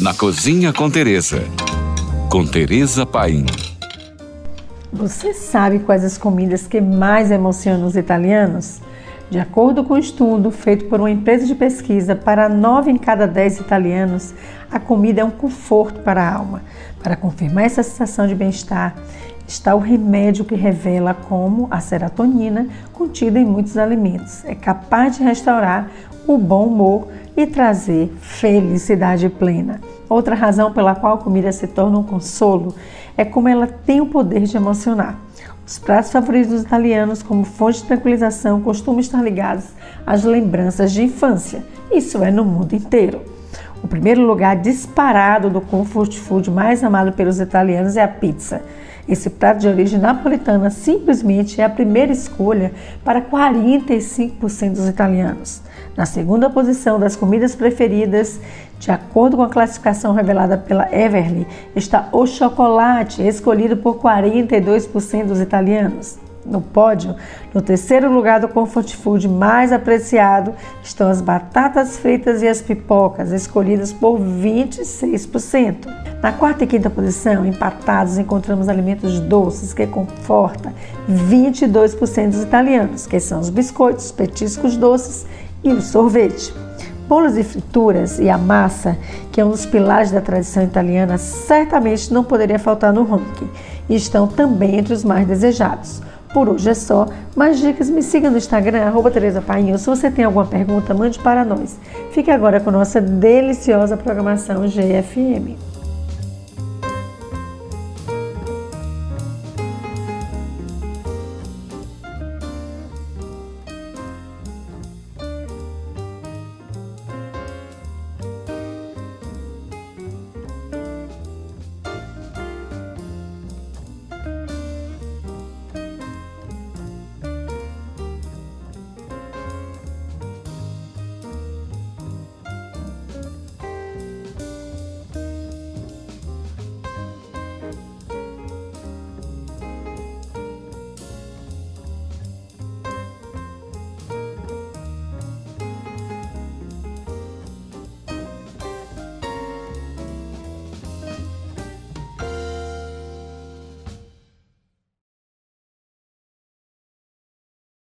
Na Cozinha com Teresa. Com Teresa Paim. Você sabe quais as comidas que mais emocionam os italianos? De acordo com um estudo feito por uma empresa de pesquisa, para 9 em cada 10 italianos, a comida é um conforto para a alma. Para confirmar essa sensação de bem-estar, está o remédio que revela como a serotonina, contida em muitos alimentos, é capaz de restaurar o bom humor e trazer felicidade plena. Outra razão pela qual a comida se torna um consolo é como ela tem o poder de emocionar. Os pratos favoritos dos italianos, como fonte de tranquilização, costumam estar ligados às lembranças de infância. Isso é no mundo inteiro. O primeiro lugar disparado do comfort food mais amado pelos italianos é a pizza. Esse prato de origem napolitana simplesmente é a primeira escolha para 45% dos italianos. Na segunda posição das comidas preferidas, de acordo com a classificação revelada pela Everly, está o chocolate, escolhido por 42% dos italianos. No pódio, no terceiro lugar do comfort food mais apreciado, estão as batatas fritas e as pipocas, escolhidas por 26%. Na quarta e quinta posição, empatados, encontramos alimentos doces que conforta 22% dos italianos, que são os biscoitos, petiscos doces e o sorvete. Bolos e frituras e a massa, que é um dos pilares da tradição italiana, certamente não poderia faltar no ranking e estão também entre os mais desejados. Por hoje é só. Mais dicas, me siga no Instagram, arroba Tereza Painho. Se você tem alguma pergunta, mande para nós. Fique agora com nossa deliciosa programação GFM.